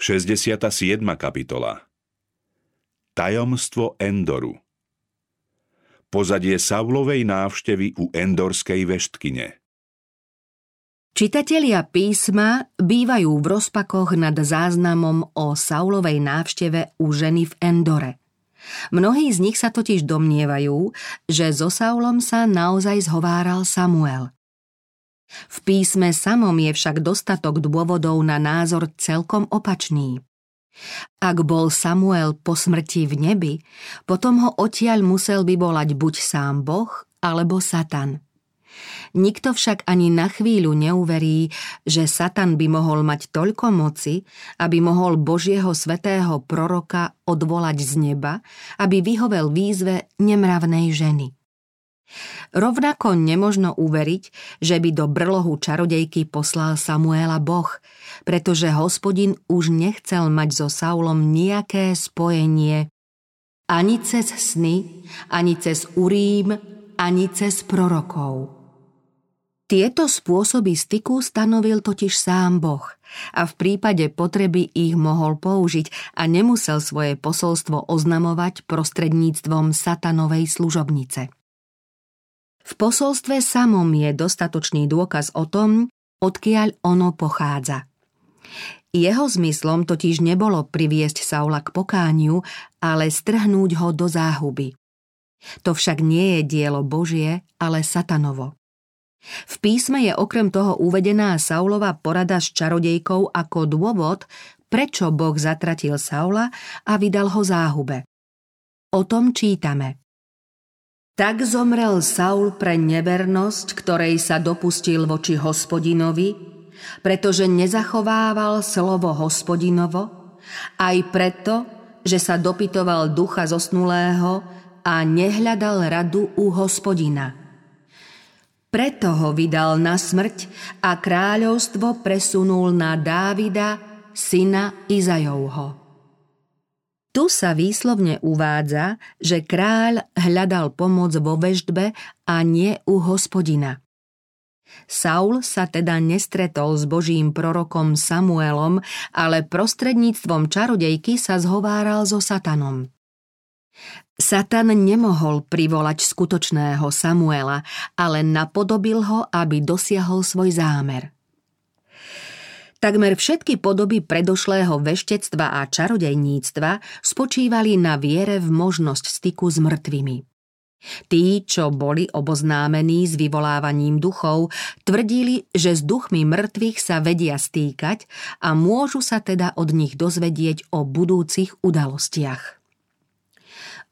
67. kapitola Tajomstvo Endoru Pozadie Saulovej návštevy u endorskej veštkine Čitatelia písma bývajú v rozpakoch nad záznamom o Saulovej návšteve u ženy v Endore. Mnohí z nich sa totiž domnievajú, že so Saulom sa naozaj zhováral Samuel. V písme samom je však dostatok dôvodov na názor celkom opačný. Ak bol Samuel po smrti v nebi, potom ho odtiaľ musel vyvolať buď sám Boh, alebo Satan. Nikto však ani na chvíľu neuverí, že Satan by mohol mať toľko moci, aby mohol Božieho svetého proroka odvolať z neba, aby vyhovel výzve nemravnej ženy. Rovnako nemožno uveriť, že by do brlohu čarodejky poslal Samuela Boh, pretože hospodin už nechcel mať so Saulom nejaké spojenie ani cez sny, ani cez Urím, ani cez prorokov. Tieto spôsoby styku stanovil totiž sám Boh a v prípade potreby ich mohol použiť a nemusel svoje posolstvo oznamovať prostredníctvom satanovej služobnice. V posolstve samom je dostatočný dôkaz o tom, odkiaľ ono pochádza. Jeho zmyslom totiž nebolo priviesť Saula k pokániu, ale strhnúť ho do záhuby. To však nie je dielo Božie, ale satanovo. V písme je okrem toho uvedená Saulova porada s čarodejkou ako dôvod, prečo Boh zatratil Saula a vydal ho záhube. O tom čítame. Tak zomrel Saul pre nevernosť, ktorej sa dopustil voči hospodinovi, pretože nezachovával slovo hospodinovo, aj preto, že sa dopytoval ducha zosnulého a nehľadal radu u hospodina. Preto ho vydal na smrť a kráľovstvo presunul na Dávida, syna Izajovho. Tu sa výslovne uvádza, že kráľ hľadal pomoc vo veždbe a nie u hospodina. Saul sa teda nestretol s božím prorokom Samuelom, ale prostredníctvom čarodejky sa zhováral so Satanom. Satan nemohol privolať skutočného Samuela, ale napodobil ho, aby dosiahol svoj zámer – Takmer všetky podoby predošlého veštectva a čarodejníctva spočívali na viere v možnosť styku s mŕtvými. Tí, čo boli oboznámení s vyvolávaním duchov, tvrdili, že s duchmi mŕtvych sa vedia stýkať a môžu sa teda od nich dozvedieť o budúcich udalostiach.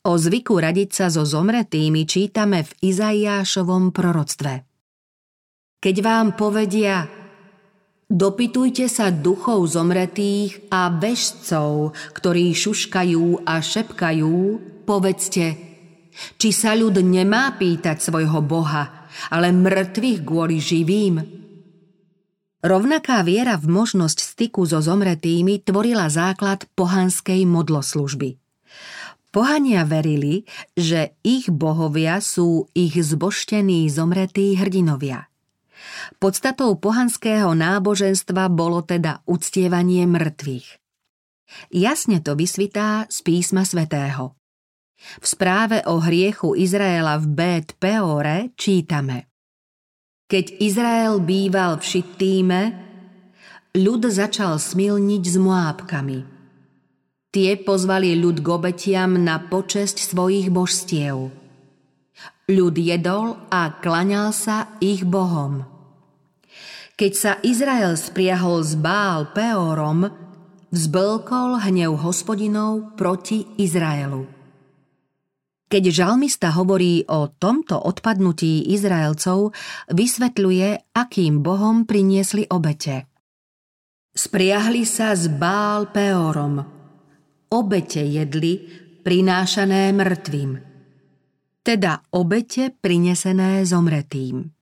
O zvyku radiť sa so zomretými čítame v Izaiášovom proroctve. Keď vám povedia, Dopytujte sa duchov zomretých a bežcov, ktorí šuškajú a šepkajú, povedzte, či sa ľud nemá pýtať svojho Boha, ale mŕtvych kvôli živým. Rovnaká viera v možnosť styku so zomretými tvorila základ pohanskej modloslužby. Pohania verili, že ich bohovia sú ich zboštení zomretí hrdinovia. Podstatou pohanského náboženstva bolo teda uctievanie mŕtvych. Jasne to vysvitá z písma svätého. V správe o hriechu Izraela v Bet Peore čítame Keď Izrael býval v Šittíme, ľud začal smilniť s Moábkami. Tie pozvali ľud k obetiam na počesť svojich božstiev. Ľud jedol a klaňal sa ich bohom. Keď sa Izrael spriahol s Bál Peorom, vzblkol hnev hospodinov proti Izraelu. Keď žalmista hovorí o tomto odpadnutí Izraelcov, vysvetľuje, akým bohom priniesli obete. Spriahli sa s Bál Peorom. Obete jedli, prinášané mŕtvým. Teda obete prinesené zomretým.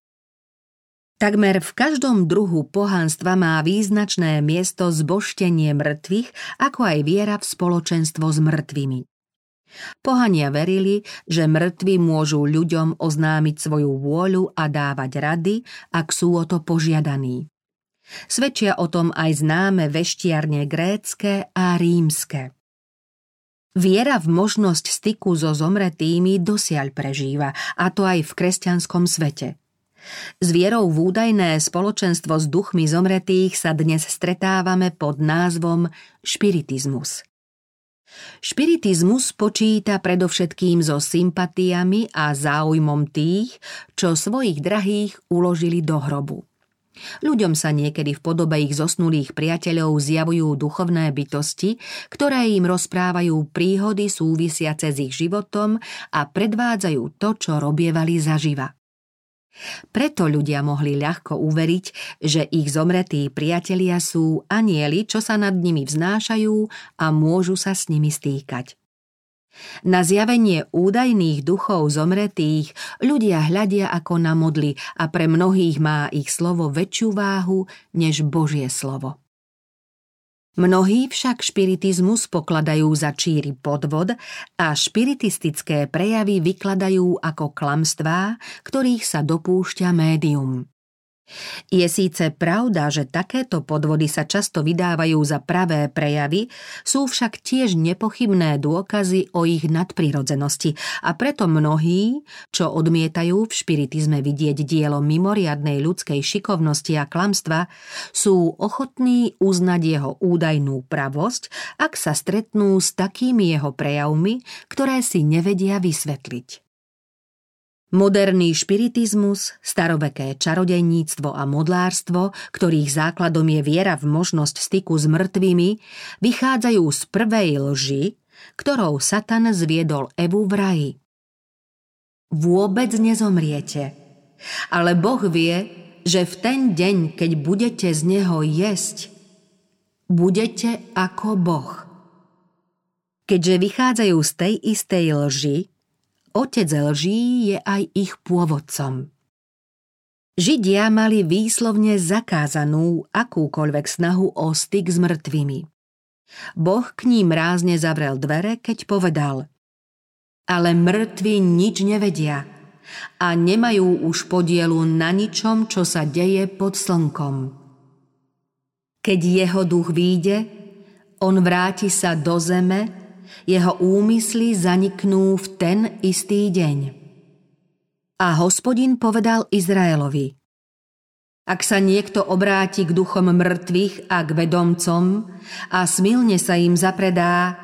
Takmer v každom druhu pohanstva má význačné miesto zboštenie mŕtvych, ako aj viera v spoločenstvo s mŕtvými. Pohania verili, že mŕtvi môžu ľuďom oznámiť svoju vôľu a dávať rady, ak sú o to požiadaní. Svedčia o tom aj známe veštiarne grécke a rímske. Viera v možnosť styku so zomretými dosiaľ prežíva, a to aj v kresťanskom svete. S vierou v údajné spoločenstvo s duchmi zomretých sa dnes stretávame pod názvom špiritizmus. Špiritizmus počíta predovšetkým so sympatiami a záujmom tých, čo svojich drahých uložili do hrobu. Ľuďom sa niekedy v podobe ich zosnulých priateľov zjavujú duchovné bytosti, ktoré im rozprávajú príhody súvisiace s ich životom a predvádzajú to, čo robievali zaživa. Preto ľudia mohli ľahko uveriť, že ich zomretí priatelia sú anieli, čo sa nad nimi vznášajú a môžu sa s nimi stýkať. Na zjavenie údajných duchov zomretých ľudia hľadia ako na modly a pre mnohých má ich slovo väčšiu váhu než Božie slovo. Mnohí však špiritizmus pokladajú za číry podvod a špiritistické prejavy vykladajú ako klamstvá, ktorých sa dopúšťa médium. Je síce pravda, že takéto podvody sa často vydávajú za pravé prejavy, sú však tiež nepochybné dôkazy o ich nadprirodzenosti a preto mnohí, čo odmietajú v špiritizme vidieť dielo mimoriadnej ľudskej šikovnosti a klamstva, sú ochotní uznať jeho údajnú pravosť, ak sa stretnú s takými jeho prejavmi, ktoré si nevedia vysvetliť. Moderný špiritizmus, staroveké čarodejníctvo a modlárstvo, ktorých základom je viera v možnosť styku s mŕtvými, vychádzajú z prvej lži, ktorou Satan zviedol Evu v raji. Vôbec nezomriete, ale Boh vie, že v ten deň, keď budete z neho jesť, budete ako Boh. Keďže vychádzajú z tej istej lži, Otec lží je aj ich pôvodcom. Židia mali výslovne zakázanú akúkoľvek snahu o styk s mŕtvými. Boh k ním rázne zavrel dvere, keď povedal Ale mŕtvi nič nevedia a nemajú už podielu na ničom, čo sa deje pod slnkom. Keď jeho duch výjde, on vráti sa do zeme jeho úmysly zaniknú v ten istý deň. A hospodin povedal Izraelovi, ak sa niekto obráti k duchom mŕtvych a k vedomcom a smilne sa im zapredá,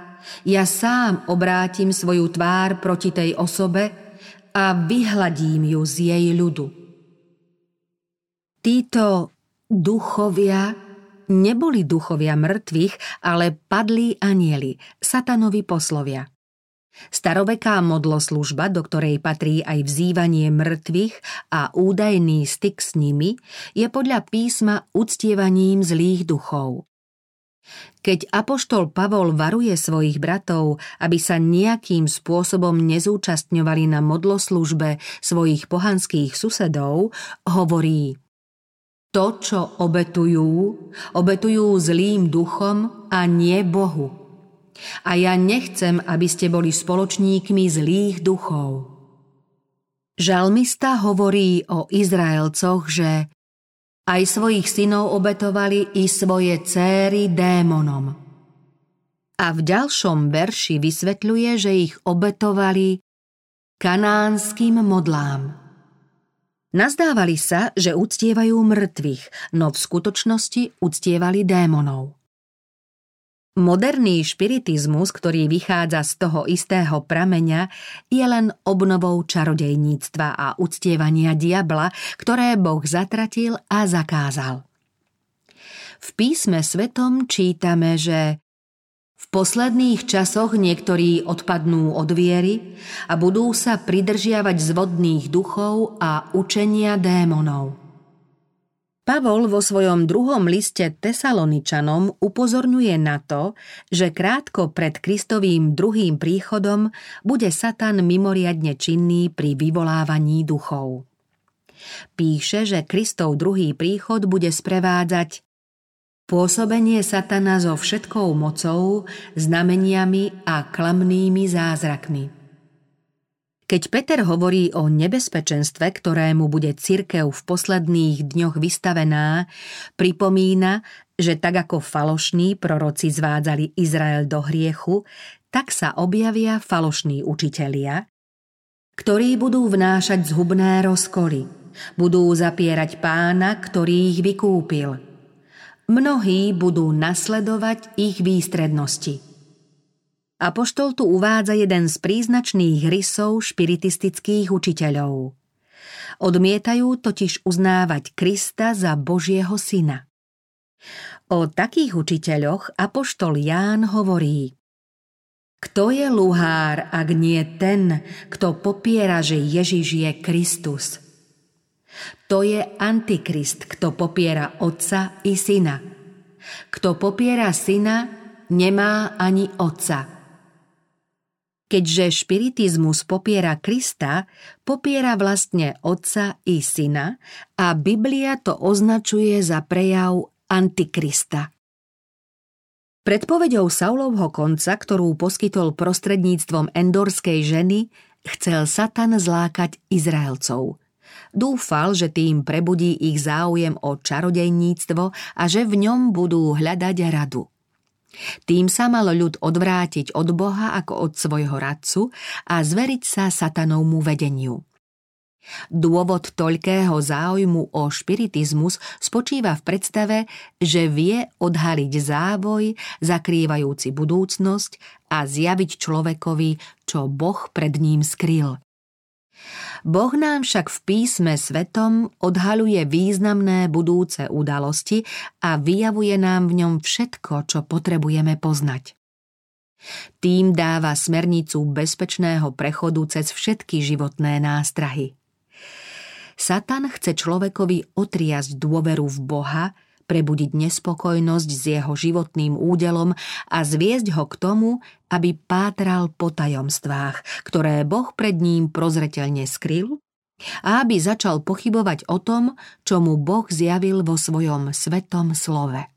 ja sám obrátim svoju tvár proti tej osobe a vyhladím ju z jej ľudu. Títo duchovia neboli duchovia mŕtvych, ale padlí anieli, satanovi poslovia. Staroveká modloslužba, do ktorej patrí aj vzývanie mŕtvych a údajný styk s nimi, je podľa písma uctievaním zlých duchov. Keď apoštol Pavol varuje svojich bratov, aby sa nejakým spôsobom nezúčastňovali na modloslužbe svojich pohanských susedov, hovorí to, čo obetujú, obetujú zlým duchom a nie Bohu. A ja nechcem, aby ste boli spoločníkmi zlých duchov. Žalmista hovorí o Izraelcoch, že aj svojich synov obetovali i svoje céry démonom. A v ďalšom verši vysvetľuje, že ich obetovali kanánskym modlám. Nazdávali sa, že uctievajú mŕtvych, no v skutočnosti uctievali démonov. Moderný špiritizmus, ktorý vychádza z toho istého prameňa, je len obnovou čarodejníctva a uctievania diabla, ktoré Boh zatratil a zakázal. V písme svetom čítame, že v posledných časoch niektorí odpadnú od viery a budú sa pridržiavať z vodných duchov a učenia démonov. Pavol vo svojom druhom liste Tesaloničanom upozorňuje na to, že krátko pred Kristovým druhým príchodom bude Satan mimoriadne činný pri vyvolávaní duchov. Píše, že Kristov druhý príchod bude sprevádzať Pôsobenie satana so všetkou mocou, znameniami a klamnými zázrakmi. Keď Peter hovorí o nebezpečenstve, ktorému bude cirkev v posledných dňoch vystavená, pripomína, že tak ako falošní proroci zvádzali Izrael do hriechu, tak sa objavia falošní učitelia, ktorí budú vnášať zhubné rozkoly, budú zapierať pána, ktorý ich vykúpil. Mnohí budú nasledovať ich výstrednosti – Apoštol tu uvádza jeden z príznačných rysov špiritistických učiteľov. Odmietajú totiž uznávať Krista za Božieho syna. O takých učiteľoch Apoštol Ján hovorí Kto je luhár, ak nie ten, kto popiera, že Ježiš je Kristus? To je antikrist, kto popiera otca i syna. Kto popiera syna, nemá ani otca. Keďže špiritizmus popiera Krista, popiera vlastne Otca i Syna a Biblia to označuje za prejav Antikrista. Predpovedou Saulovho konca, ktorú poskytol prostredníctvom endorskej ženy, chcel Satan zlákať Izraelcov. Dúfal, že tým prebudí ich záujem o čarodejníctvo a že v ňom budú hľadať radu. Tým sa mal ľud odvrátiť od Boha ako od svojho radcu a zveriť sa satanovmu vedeniu. Dôvod toľkého záujmu o špiritizmus spočíva v predstave, že vie odhaliť závoj, zakrývajúci budúcnosť a zjaviť človekovi, čo Boh pred ním skryl. Boh nám však v písme svetom odhaluje významné budúce udalosti a vyjavuje nám v ňom všetko, čo potrebujeme poznať. Tým dáva smernicu bezpečného prechodu cez všetky životné nástrahy. Satan chce človekovi otriasť dôveru v Boha, prebudiť nespokojnosť s jeho životným údelom a zviesť ho k tomu, aby pátral po tajomstvách, ktoré Boh pred ním prozreteľne skryl a aby začal pochybovať o tom, čo mu Boh zjavil vo svojom svetom slove.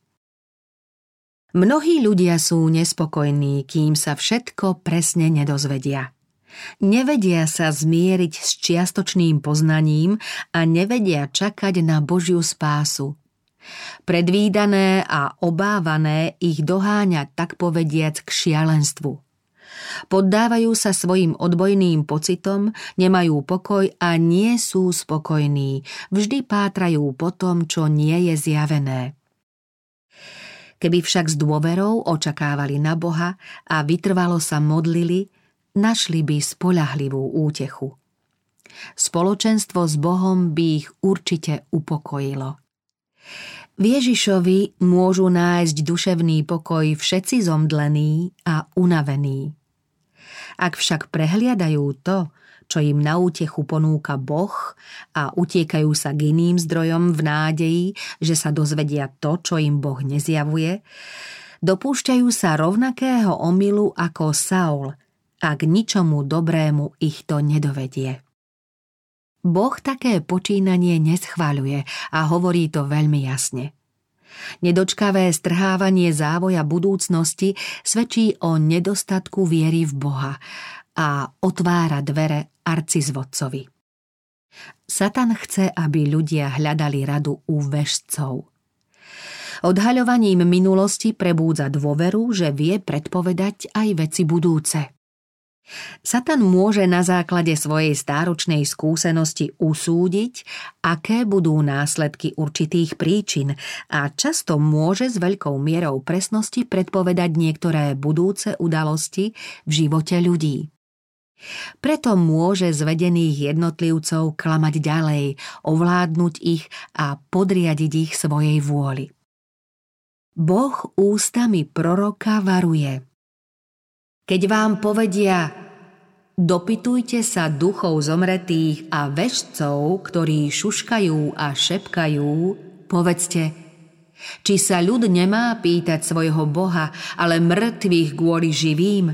Mnohí ľudia sú nespokojní, kým sa všetko presne nedozvedia. Nevedia sa zmieriť s čiastočným poznaním a nevedia čakať na Božiu spásu – Predvídané a obávané ich doháňa tak povediac k šialenstvu. Poddávajú sa svojim odbojným pocitom, nemajú pokoj a nie sú spokojní. Vždy pátrajú po tom, čo nie je zjavené. Keby však s dôverou očakávali na Boha a vytrvalo sa modlili, našli by spolahlivú útechu. Spoločenstvo s Bohom by ich určite upokojilo. V Ježišovi môžu nájsť duševný pokoj všetci zomdlení a unavení. Ak však prehliadajú to, čo im na útechu ponúka Boh a utiekajú sa k iným zdrojom v nádeji, že sa dozvedia to, čo im Boh nezjavuje, dopúšťajú sa rovnakého omylu ako Saul a k ničomu dobrému ich to nedovedie. Boh také počínanie neschváľuje a hovorí to veľmi jasne. Nedočkavé strhávanie závoja budúcnosti svedčí o nedostatku viery v Boha a otvára dvere arcizvodcovi. Satan chce, aby ľudia hľadali radu u vešcov. Odhaľovaním minulosti prebúdza dôveru, že vie predpovedať aj veci budúce. Satan môže na základe svojej stáročnej skúsenosti usúdiť, aké budú následky určitých príčin a často môže s veľkou mierou presnosti predpovedať niektoré budúce udalosti v živote ľudí. Preto môže zvedených jednotlivcov klamať ďalej, ovládnuť ich a podriadiť ich svojej vôli. Boh ústami proroka varuje – keď vám povedia, dopytujte sa duchov zomretých a vešcov, ktorí šuškajú a šepkajú, povedzte, či sa ľud nemá pýtať svojho Boha, ale mŕtvych kvôli živým?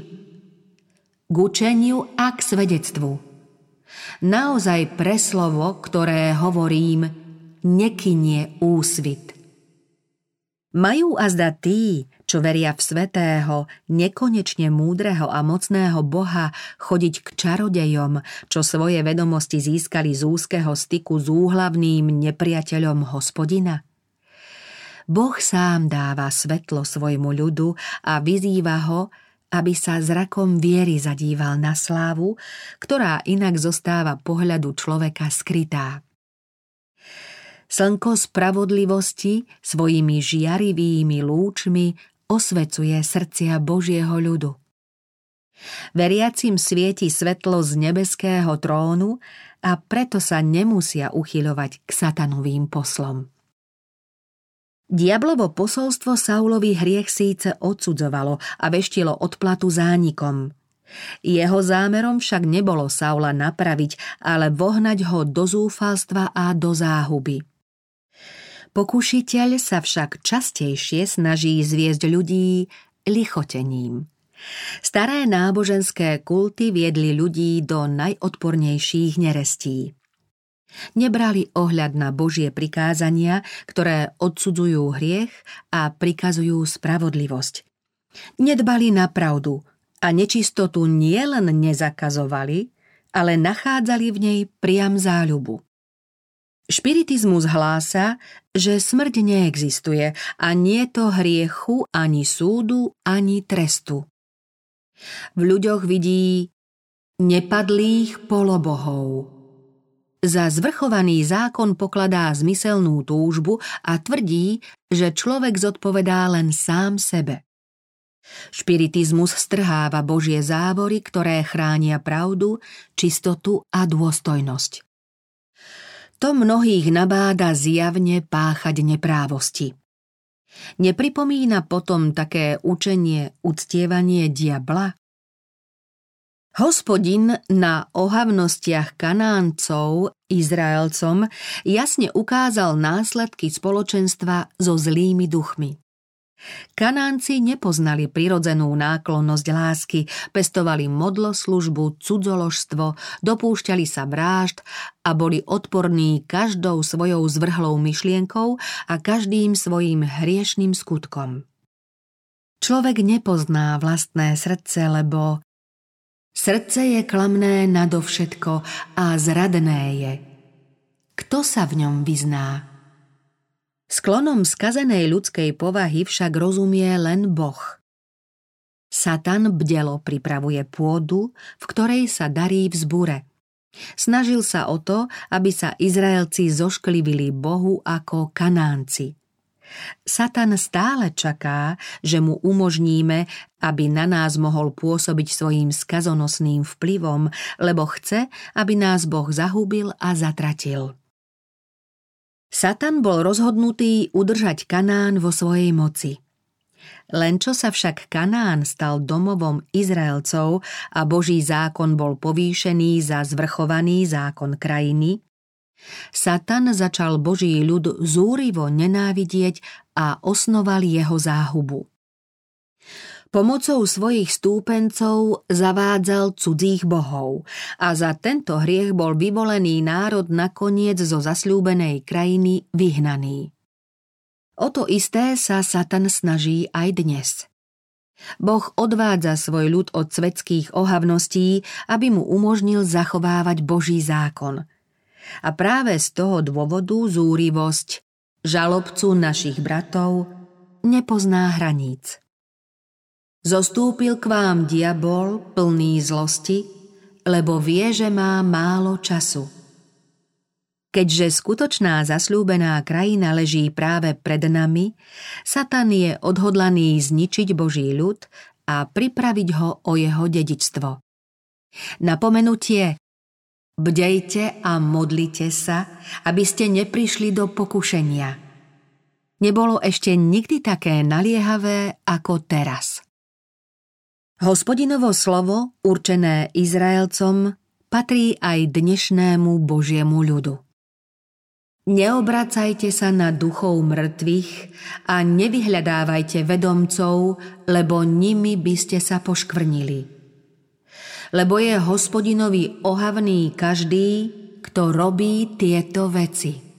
K učeniu a k svedectvu. Naozaj pre slovo, ktoré hovorím, nekynie úsvit. Majú azda tí, čo veria v svetého, nekonečne múdreho a mocného Boha, chodiť k čarodejom, čo svoje vedomosti získali z úzkeho styku s úhlavným nepriateľom hospodina? Boh sám dáva svetlo svojmu ľudu a vyzýva ho, aby sa zrakom viery zadíval na slávu, ktorá inak zostáva pohľadu človeka skrytá. Slnko spravodlivosti svojimi žiarivými lúčmi osvecuje srdcia Božieho ľudu. Veriacim svieti svetlo z nebeského trónu a preto sa nemusia uchyľovať k satanovým poslom. Diablovo posolstvo Saulovi hriech síce odsudzovalo a veštilo odplatu zánikom. Jeho zámerom však nebolo Saula napraviť, ale vohnať ho do zúfalstva a do záhuby. Pokušiteľ sa však častejšie snaží zviesť ľudí lichotením. Staré náboženské kulty viedli ľudí do najodpornejších nerestí. Nebrali ohľad na Božie prikázania, ktoré odsudzujú hriech a prikazujú spravodlivosť. Nedbali na pravdu a nečistotu nielen nezakazovali, ale nachádzali v nej priam záľubu. Špiritizmus hlása, že smrť neexistuje a nie to hriechu ani súdu, ani trestu. V ľuďoch vidí nepadlých polobohov. Za zvrchovaný zákon pokladá zmyselnú túžbu a tvrdí, že človek zodpovedá len sám sebe. Špiritizmus strháva Božie závory, ktoré chránia pravdu, čistotu a dôstojnosť. To mnohých nabáda zjavne páchať neprávosti. Nepripomína potom také učenie uctievanie diabla? Hospodin na ohavnostiach Kanáncov, Izraelcom, jasne ukázal následky spoločenstva so zlými duchmi. Kanánci nepoznali prirodzenú náklonnosť lásky, pestovali modloslužbu, cudzoložstvo, dopúšťali sa vražd a boli odporní každou svojou zvrhlou myšlienkou a každým svojim hriešným skutkom. Človek nepozná vlastné srdce, lebo srdce je klamné nadovšetko a zradné je. Kto sa v ňom vyzná? Sklonom skazenej ľudskej povahy však rozumie len Boh. Satan bdelo pripravuje pôdu, v ktorej sa darí vzbure. Snažil sa o to, aby sa Izraelci zošklivili Bohu ako kanánci. Satan stále čaká, že mu umožníme, aby na nás mohol pôsobiť svojím skazonosným vplyvom, lebo chce, aby nás Boh zahubil a zatratil. Satan bol rozhodnutý udržať Kanán vo svojej moci. Len čo sa však Kanán stal domovom Izraelcov a Boží zákon bol povýšený za zvrchovaný zákon krajiny, Satan začal Boží ľud zúrivo nenávidieť a osnoval jeho záhubu. Pomocou svojich stúpencov zavádzal cudzích bohov a za tento hriech bol vyvolený národ nakoniec zo zasľúbenej krajiny vyhnaný. O to isté sa Satan snaží aj dnes. Boh odvádza svoj ľud od svetských ohavností, aby mu umožnil zachovávať Boží zákon. A práve z toho dôvodu zúrivosť, žalobcu našich bratov, nepozná hraníc. Zostúpil k vám diabol plný zlosti, lebo vie, že má málo času. Keďže skutočná zasľúbená krajina leží práve pred nami, Satan je odhodlaný zničiť Boží ľud a pripraviť ho o jeho dedičstvo. Napomenutie Bdejte a modlite sa, aby ste neprišli do pokušenia. Nebolo ešte nikdy také naliehavé ako teraz. Hospodinovo slovo, určené Izraelcom, patrí aj dnešnému Božiemu ľudu. Neobracajte sa na duchov mŕtvych a nevyhľadávajte vedomcov, lebo nimi by ste sa poškvrnili. Lebo je hospodinovi ohavný každý, kto robí tieto veci.